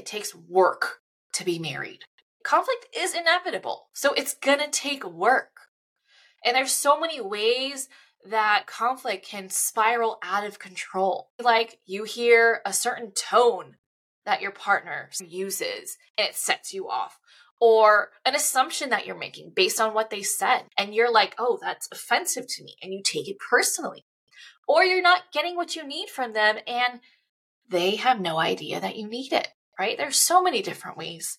it takes work to be married. Conflict is inevitable, so it's gonna take work. And there's so many ways that conflict can spiral out of control. Like you hear a certain tone that your partner uses and it sets you off. Or an assumption that you're making based on what they said. And you're like, oh, that's offensive to me. And you take it personally. Or you're not getting what you need from them and they have no idea that you need it, right? There's so many different ways.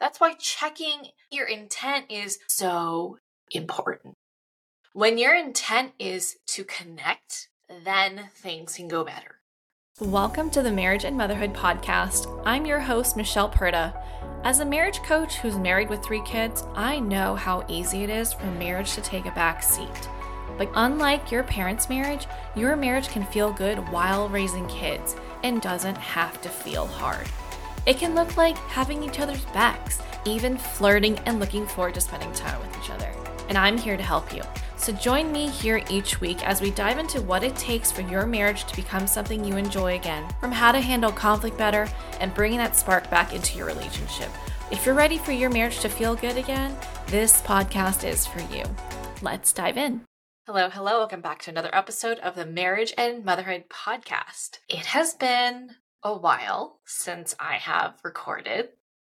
That's why checking your intent is so important. When your intent is to connect, then things can go better. Welcome to the Marriage and Motherhood Podcast. I'm your host, Michelle Purta. As a marriage coach who's married with three kids, I know how easy it is for marriage to take a back seat. But unlike your parents' marriage, your marriage can feel good while raising kids and doesn't have to feel hard. It can look like having each other's backs, even flirting and looking forward to spending time with each other. And I'm here to help you. So join me here each week as we dive into what it takes for your marriage to become something you enjoy again, from how to handle conflict better and bringing that spark back into your relationship. If you're ready for your marriage to feel good again, this podcast is for you. Let's dive in. Hello, hello. Welcome back to another episode of the Marriage and Motherhood podcast. It has been a while since I have recorded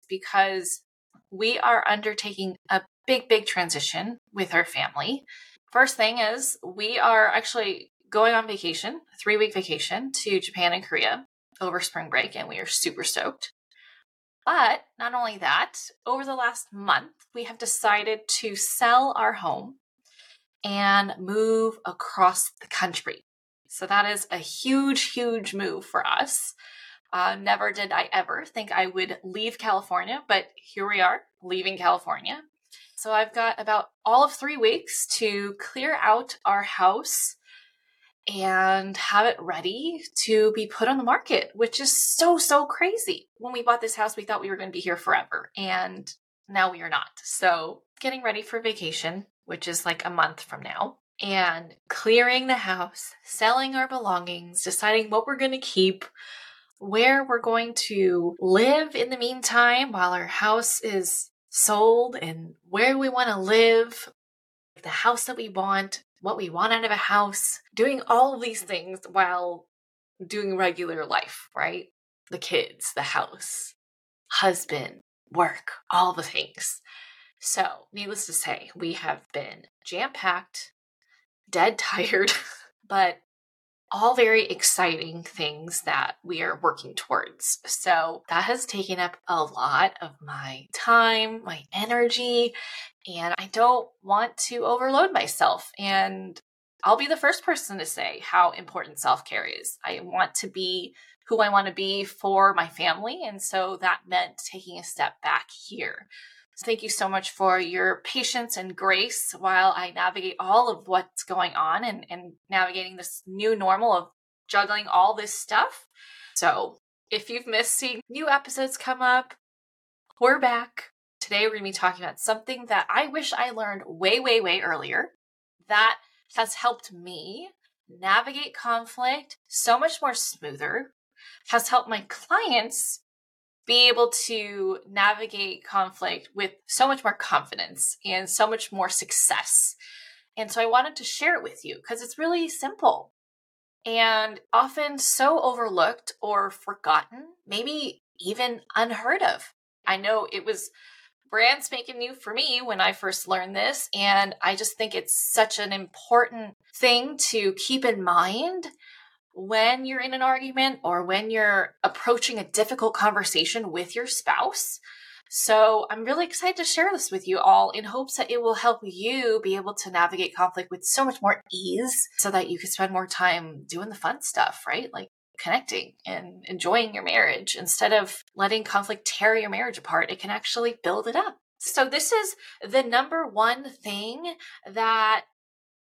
because we are undertaking a big, big transition with our family. First thing is, we are actually going on vacation, three week vacation to Japan and Korea over spring break, and we are super stoked. But not only that, over the last month, we have decided to sell our home and move across the country. So that is a huge, huge move for us. Uh, never did I ever think I would leave California, but here we are, leaving California. So I've got about all of three weeks to clear out our house and have it ready to be put on the market, which is so, so crazy. When we bought this house, we thought we were going to be here forever, and now we are not. So, getting ready for vacation, which is like a month from now, and clearing the house, selling our belongings, deciding what we're going to keep, where we're going to live in the meantime while our house is sold and where we want to live, the house that we want, what we want out of a house, doing all of these things while doing regular life, right? The kids, the house, husband, work, all the things. So, needless to say, we have been jam packed, dead tired, but all very exciting things that we are working towards. So that has taken up a lot of my time, my energy, and I don't want to overload myself. And I'll be the first person to say how important self care is. I want to be who I want to be for my family. And so that meant taking a step back here. Thank you so much for your patience and grace while I navigate all of what's going on and, and navigating this new normal of juggling all this stuff. So, if you've missed seeing new episodes come up, we're back. Today, we're going to be talking about something that I wish I learned way, way, way earlier that has helped me navigate conflict so much more smoother, has helped my clients be able to navigate conflict with so much more confidence and so much more success. And so I wanted to share it with you because it's really simple and often so overlooked or forgotten, maybe even unheard of. I know it was brand spanking new for me when I first learned this, and I just think it's such an important thing to keep in mind when you're in an argument or when you're approaching a difficult conversation with your spouse. So I'm really excited to share this with you all in hopes that it will help you be able to navigate conflict with so much more ease so that you can spend more time doing the fun stuff, right? Like connecting and enjoying your marriage instead of letting conflict tear your marriage apart. It can actually build it up. So this is the number one thing that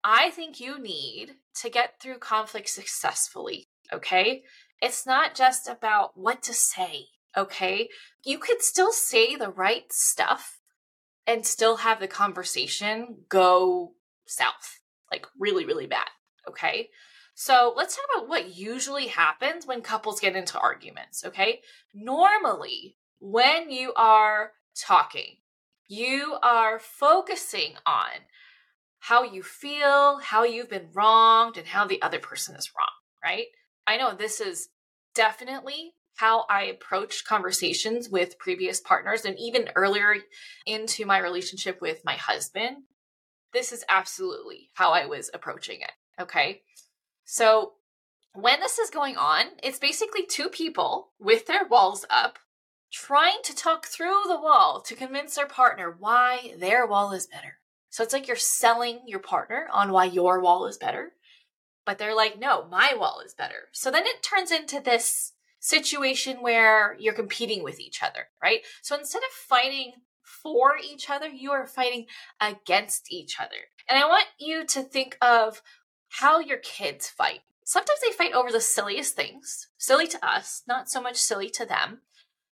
I think you need to get through conflict successfully. Okay. It's not just about what to say. Okay. You could still say the right stuff and still have the conversation go south, like really, really bad. Okay. So let's talk about what usually happens when couples get into arguments. Okay. Normally, when you are talking, you are focusing on how you feel, how you've been wronged, and how the other person is wrong, right? I know this is definitely how I approached conversations with previous partners and even earlier into my relationship with my husband. This is absolutely how I was approaching it. Okay. So when this is going on, it's basically two people with their walls up trying to talk through the wall to convince their partner why their wall is better. So it's like you're selling your partner on why your wall is better, but they're like, no, my wall is better. So then it turns into this situation where you're competing with each other, right? So instead of fighting for each other, you are fighting against each other. And I want you to think of how your kids fight. Sometimes they fight over the silliest things, silly to us, not so much silly to them.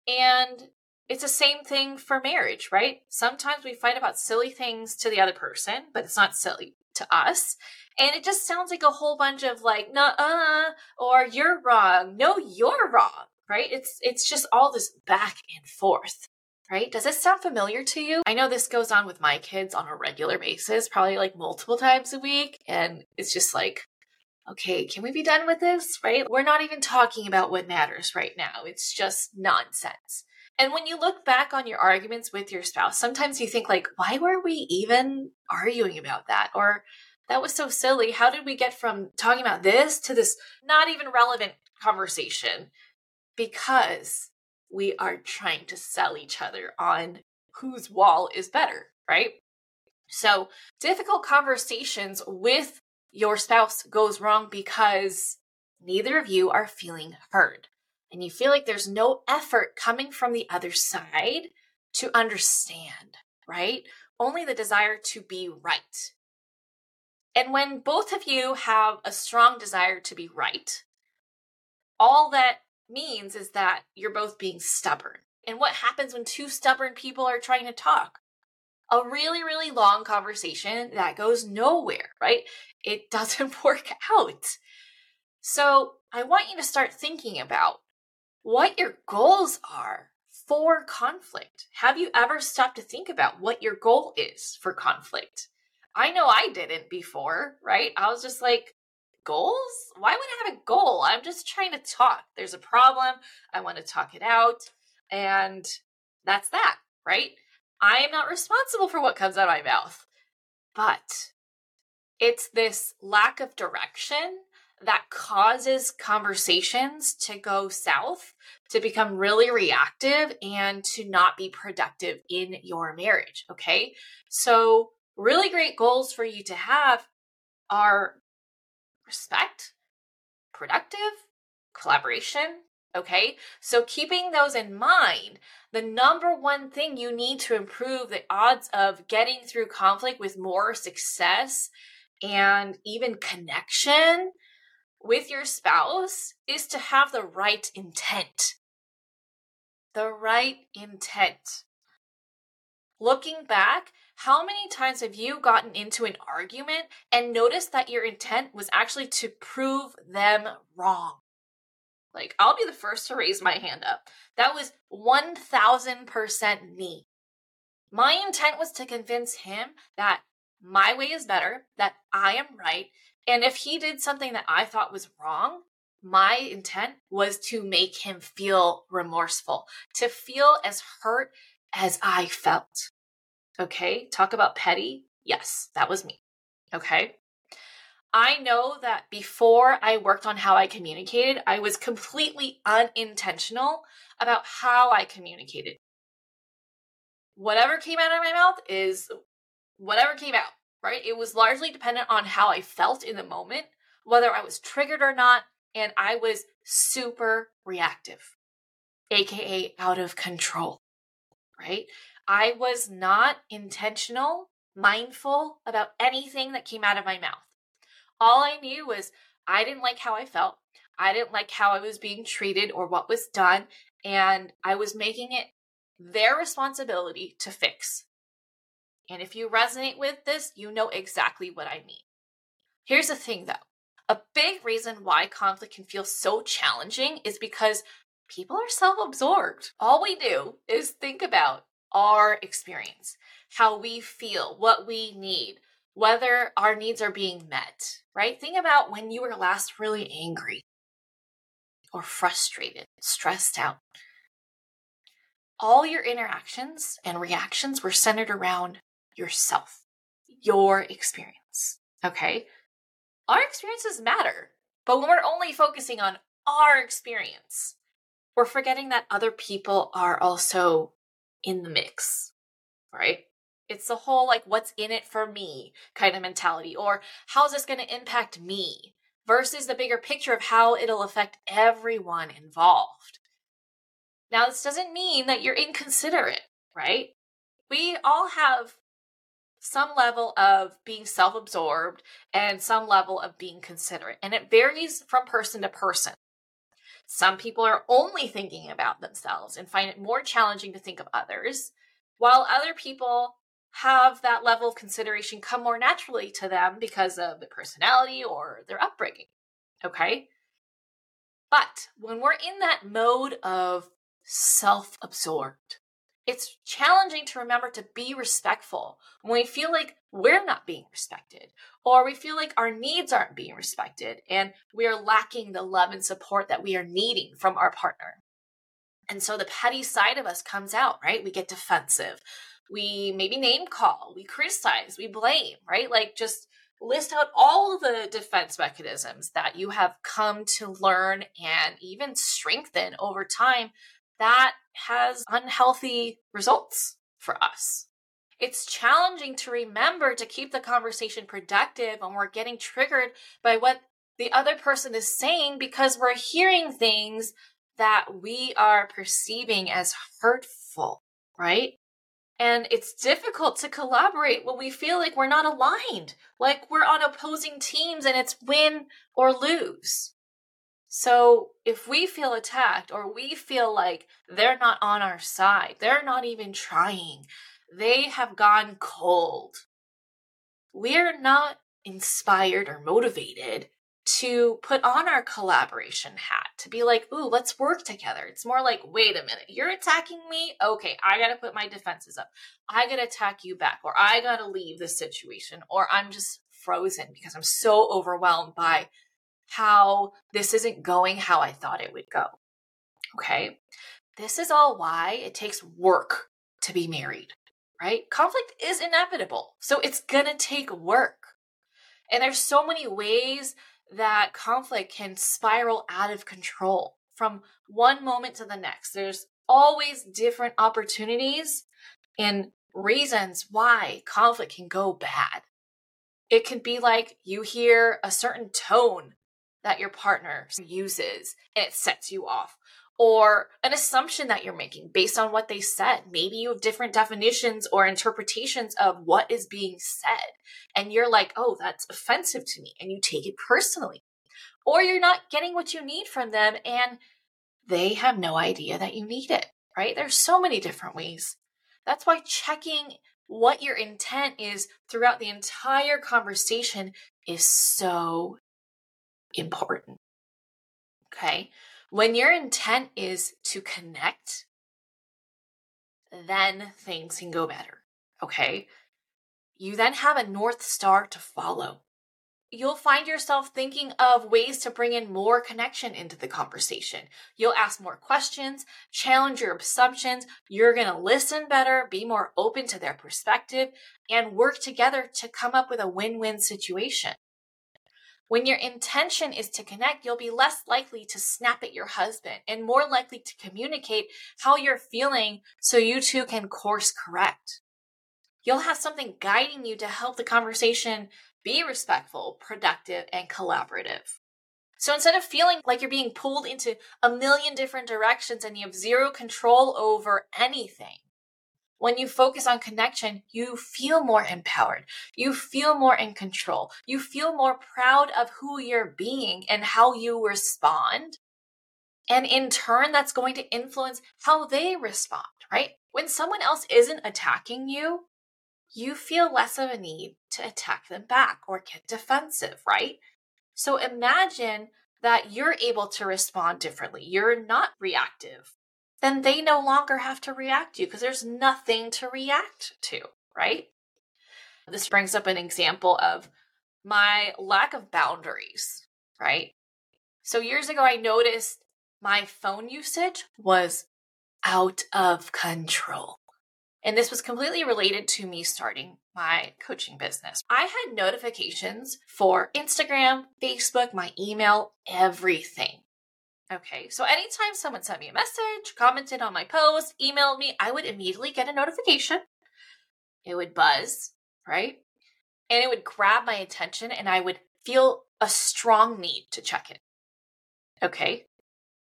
And it's the same thing for marriage, right? Sometimes we fight about silly things to the other person, but it's not silly to us. And it just sounds like a whole bunch of like, nah, uh, or you're wrong. No, you're wrong, right? It's, it's just all this back and forth, right? Does this sound familiar to you? I know this goes on with my kids on a regular basis, probably like multiple times a week. And it's just like, okay, can we be done with this, right? We're not even talking about what matters right now. It's just nonsense. And when you look back on your arguments with your spouse, sometimes you think like, why were we even arguing about that? Or that was so silly. How did we get from talking about this to this not even relevant conversation? Because we are trying to sell each other on whose wall is better, right? So, difficult conversations with your spouse goes wrong because neither of you are feeling heard and you feel like there's no effort coming from the other side to understand, right? Only the desire to be right. And when both of you have a strong desire to be right, all that means is that you're both being stubborn. And what happens when two stubborn people are trying to talk? A really, really long conversation that goes nowhere, right? It doesn't work out. So I want you to start thinking about what your goals are for conflict. Have you ever stopped to think about what your goal is for conflict? I know I didn't before, right? I was just like, goals? Why would I have a goal? I'm just trying to talk. There's a problem. I want to talk it out. And that's that, right? I am not responsible for what comes out of my mouth. But it's this lack of direction that causes conversations to go south, to become really reactive, and to not be productive in your marriage. Okay. So, really great goals for you to have are respect, productive, collaboration. Okay. So, keeping those in mind, the number one thing you need to improve the odds of getting through conflict with more success and even connection with your spouse is to have the right intent. The right intent. Looking back, how many times have you gotten into an argument and noticed that your intent was actually to prove them wrong? Like, I'll be the first to raise my hand up. That was 1000% me. My intent was to convince him that my way is better, that I am right, and if he did something that I thought was wrong, my intent was to make him feel remorseful, to feel as hurt as I felt. Okay, talk about petty. Yes, that was me. Okay. I know that before I worked on how I communicated, I was completely unintentional about how I communicated. Whatever came out of my mouth is whatever came out right? It was largely dependent on how I felt in the moment, whether I was triggered or not, and I was super reactive, aka out of control, right? I was not intentional, mindful about anything that came out of my mouth. All I knew was I didn't like how I felt. I didn't like how I was being treated or what was done. And I was making it their responsibility to fix. And if you resonate with this, you know exactly what I mean. Here's the thing though a big reason why conflict can feel so challenging is because people are self absorbed. All we do is think about our experience, how we feel, what we need, whether our needs are being met, right? Think about when you were last really angry or frustrated, stressed out. All your interactions and reactions were centered around yourself, your experience. Okay? Our experiences matter, but when we're only focusing on our experience, we're forgetting that other people are also in the mix, right? It's the whole like, what's in it for me kind of mentality, or how's this going to impact me versus the bigger picture of how it'll affect everyone involved. Now, this doesn't mean that you're inconsiderate, right? We all have some level of being self absorbed and some level of being considerate, and it varies from person to person. Some people are only thinking about themselves and find it more challenging to think of others, while other people have that level of consideration come more naturally to them because of their personality or their upbringing. Okay? But when we're in that mode of self absorbed, it's challenging to remember to be respectful when we feel like we're not being respected or we feel like our needs aren't being respected and we are lacking the love and support that we are needing from our partner. And so the petty side of us comes out, right? We get defensive. We maybe name call, we criticize, we blame, right? Like just list out all the defense mechanisms that you have come to learn and even strengthen over time that has unhealthy results for us. It's challenging to remember to keep the conversation productive when we're getting triggered by what the other person is saying because we're hearing things that we are perceiving as hurtful, right? And it's difficult to collaborate when we feel like we're not aligned, like we're on opposing teams and it's win or lose. So if we feel attacked or we feel like they're not on our side, they're not even trying, they have gone cold, we're not inspired or motivated to put on our collaboration hat to be like, ooh, let's work together. It's more like, wait a minute, you're attacking me? Okay, I gotta put my defenses up. I gotta attack you back, or I gotta leave the situation, or I'm just frozen because I'm so overwhelmed by how this isn't going how I thought it would go. Okay. This is all why it takes work to be married, right? Conflict is inevitable. So it's going to take work. And there's so many ways that conflict can spiral out of control from one moment to the next. There's always different opportunities and reasons why conflict can go bad. It can be like you hear a certain tone that your partner uses and it sets you off or an assumption that you're making based on what they said. Maybe you have different definitions or interpretations of what is being said. And you're like, oh, that's offensive to me. And you take it personally. Or you're not getting what you need from them and they have no idea that you need it, right? There's so many different ways. That's why checking what your intent is throughout the entire conversation is so important. Okay. When your intent is to connect, then things can go better. Okay. You then have a North Star to follow. You'll find yourself thinking of ways to bring in more connection into the conversation. You'll ask more questions, challenge your assumptions. You're going to listen better, be more open to their perspective, and work together to come up with a win win situation. When your intention is to connect, you'll be less likely to snap at your husband and more likely to communicate how you're feeling so you two can course correct. You'll have something guiding you to help the conversation be respectful, productive, and collaborative. So instead of feeling like you're being pulled into a million different directions and you have zero control over anything, when you focus on connection, you feel more empowered. You feel more in control. You feel more proud of who you're being and how you respond. And in turn, that's going to influence how they respond, right? When someone else isn't attacking you, you feel less of a need to attack them back or get defensive, right? So imagine that you're able to respond differently, you're not reactive, then they no longer have to react to you because there's nothing to react to, right? This brings up an example of my lack of boundaries, right? So years ago, I noticed my phone usage was out of control. And this was completely related to me starting my coaching business. I had notifications for Instagram, Facebook, my email, everything. Okay, so anytime someone sent me a message, commented on my post, emailed me, I would immediately get a notification. It would buzz, right? And it would grab my attention, and I would feel a strong need to check it. Okay,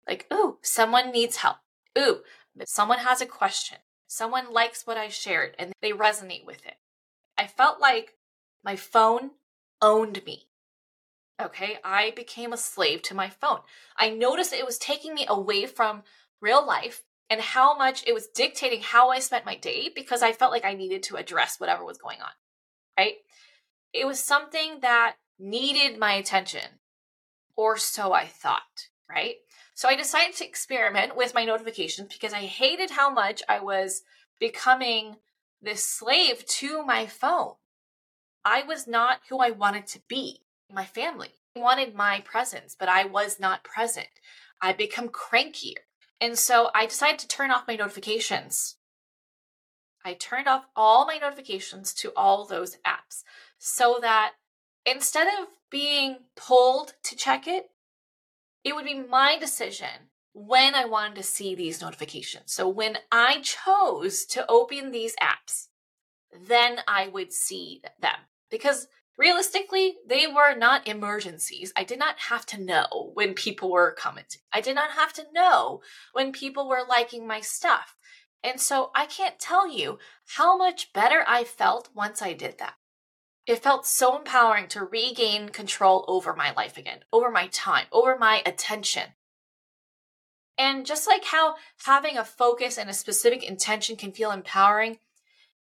like, ooh, someone needs help. Ooh, someone has a question. Someone likes what I shared and they resonate with it. I felt like my phone owned me. Okay, I became a slave to my phone. I noticed it was taking me away from real life and how much it was dictating how I spent my day because I felt like I needed to address whatever was going on. Right? It was something that needed my attention, or so I thought. Right? So I decided to experiment with my notifications because I hated how much I was becoming this slave to my phone. I was not who I wanted to be. My family wanted my presence, but I was not present. I become crankier. And so I decided to turn off my notifications. I turned off all my notifications to all those apps so that instead of being pulled to check it, it would be my decision when I wanted to see these notifications. So when I chose to open these apps, then I would see them because realistically, they were not emergencies. I did not have to know when people were commenting. I did not have to know when people were liking my stuff. And so I can't tell you how much better I felt once I did that. It felt so empowering to regain control over my life again, over my time, over my attention. And just like how having a focus and a specific intention can feel empowering,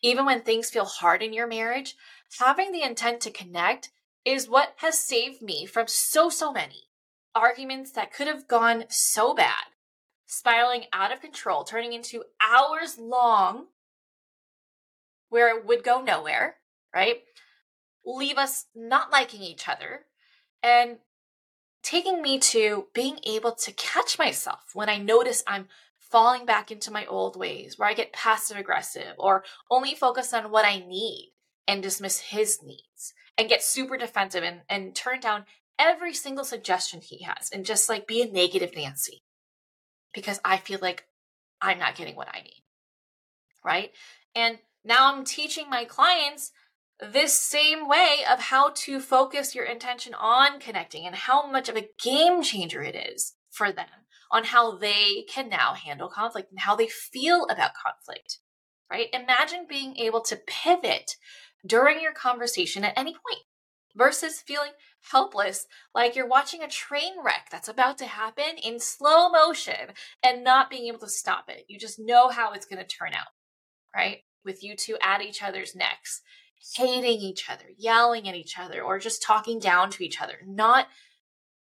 even when things feel hard in your marriage, having the intent to connect is what has saved me from so, so many arguments that could have gone so bad, spiraling out of control, turning into hours long where it would go nowhere, right? leave us not liking each other and taking me to being able to catch myself when I notice I'm falling back into my old ways where I get passive aggressive or only focus on what I need and dismiss his needs and get super defensive and, and turn down every single suggestion he has and just like be a negative Nancy because I feel like I'm not getting what I need. Right. And now I'm teaching my clients this same way of how to focus your intention on connecting and how much of a game changer it is for them on how they can now handle conflict and how they feel about conflict, right? Imagine being able to pivot during your conversation at any point versus feeling helpless like you're watching a train wreck that's about to happen in slow motion and not being able to stop it. You just know how it's going to turn out, right? With you two at each other's necks hating each other, yelling at each other, or just talking down to each other, not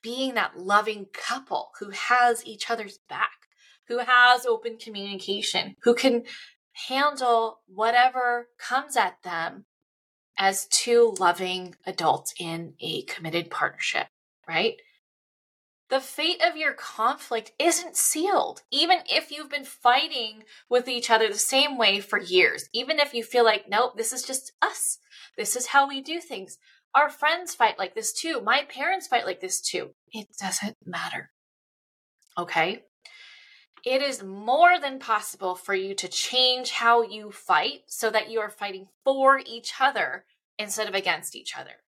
being that loving couple who has each other's back, who has open communication, who can handle whatever comes at them as two loving adults in a committed partnership, right? The fate of your conflict isn't sealed, even if you've been fighting with each other the same way for years. Even if you feel like, nope, this is just us. This is how we do things. Our friends fight like this too. My parents fight like this too. It doesn't matter. Okay? It is more than possible for you to change how you fight so that you are fighting for each other instead of against each other.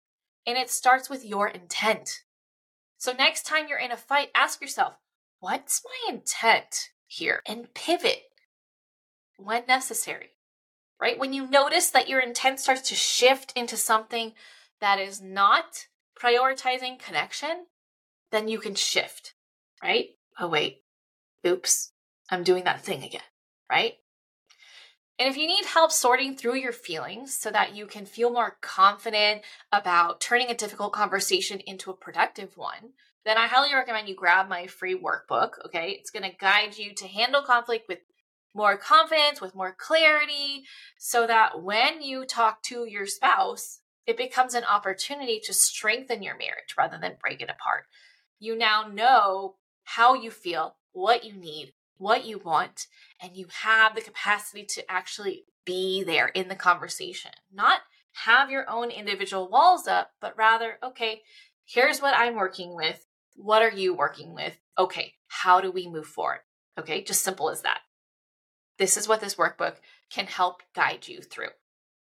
And it starts with your intent. So next time you're in a fight, ask yourself, what's my intent here? And pivot when necessary, right? When you notice that your intent starts to shift into something that is not prioritizing connection, then you can shift, right? Oh, wait, oops, I'm doing that thing again, right? And if you need help sorting through your feelings so that you can feel more confident about turning a difficult conversation into a productive one, then I highly recommend you grab my free workbook. Okay. It's going to guide you to handle conflict with more confidence, with more clarity, so that when you talk to your spouse, it becomes an opportunity to strengthen your marriage rather than break it apart. You now know how you feel, what you need, what you want, and you have the capacity to actually be there in the conversation, not have your own individual walls up, but rather, okay, here's what I'm working with. What are you working with? Okay, how do we move forward? Okay, just simple as that. This is what this workbook can help guide you through.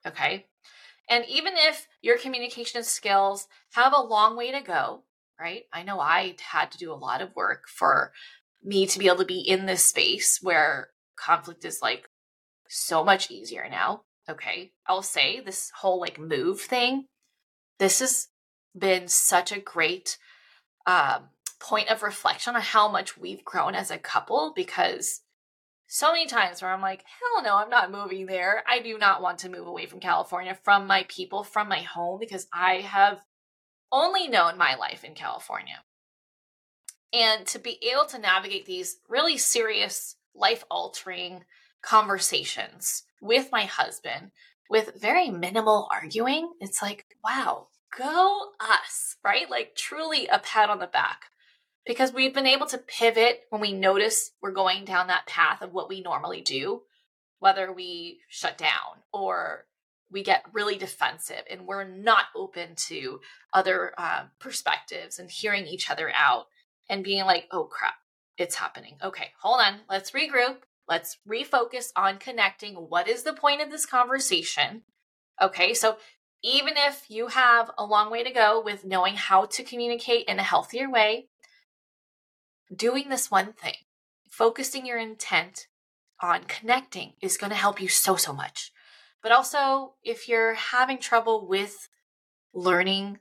Okay. And even if your communication skills have a long way to go, right? I know I had to do a lot of work for me to be able to be in this space where conflict is like so much easier now. Okay. I'll say this whole like move thing, this has been such a great um, point of reflection on how much we've grown as a couple because so many times where I'm like, hell no, I'm not moving there. I do not want to move away from California, from my people, from my home, because I have only known my life in California. And to be able to navigate these really serious, life altering conversations with my husband with very minimal arguing, it's like, wow, go us, right? Like truly a pat on the back because we've been able to pivot when we notice we're going down that path of what we normally do, whether we shut down or we get really defensive and we're not open to other uh, perspectives and hearing each other out and being like, oh crap, it's happening. Okay, hold on, let's regroup. Let's refocus on connecting. What is the point of this conversation? Okay, so even if you have a long way to go with knowing how to communicate in a healthier way, doing this one thing, focusing your intent on connecting is going to help you so, so much. But also, if you're having trouble with learning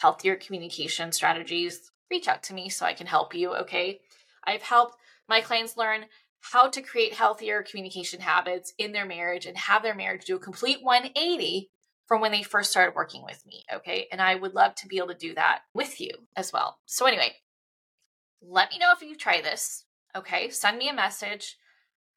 healthier communication strategies, reach out to me so I can help you. Okay. I've helped my clients learn how to create healthier communication habits in their marriage and have their marriage do a complete 180 from when they first started working with me. Okay. And I would love to be able to do that with you as well. So, anyway, let me know if you try this. Okay. Send me a message.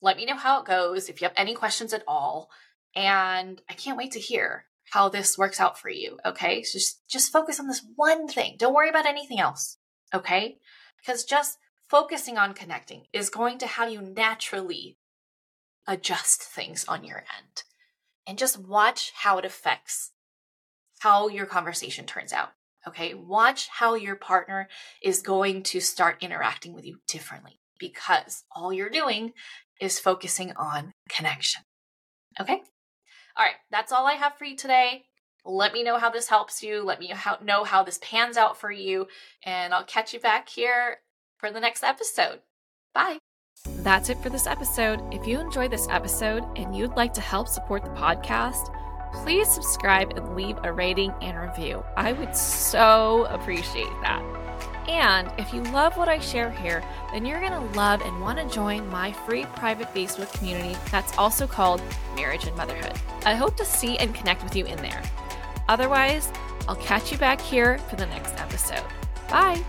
Let me know how it goes if you have any questions at all. And I can't wait to hear how this works out for you. Okay. So just, just focus on this one thing. Don't worry about anything else. Okay. Because just focusing on connecting is going to have you naturally adjust things on your end and just watch how it affects how your conversation turns out. Okay, watch how your partner is going to start interacting with you differently because all you're doing is focusing on connection. Okay, all right, that's all I have for you today. Let me know how this helps you. Let me know how this pans out for you, and I'll catch you back here for the next episode. Bye. That's it for this episode. If you enjoyed this episode and you'd like to help support the podcast, please subscribe and leave a rating and review. I would so appreciate that. And if you love what I share here, then you're going to love and want to join my free private Facebook community that's also called Marriage and Motherhood. I hope to see and connect with you in there. Otherwise, I'll catch you back here for the next episode. Bye.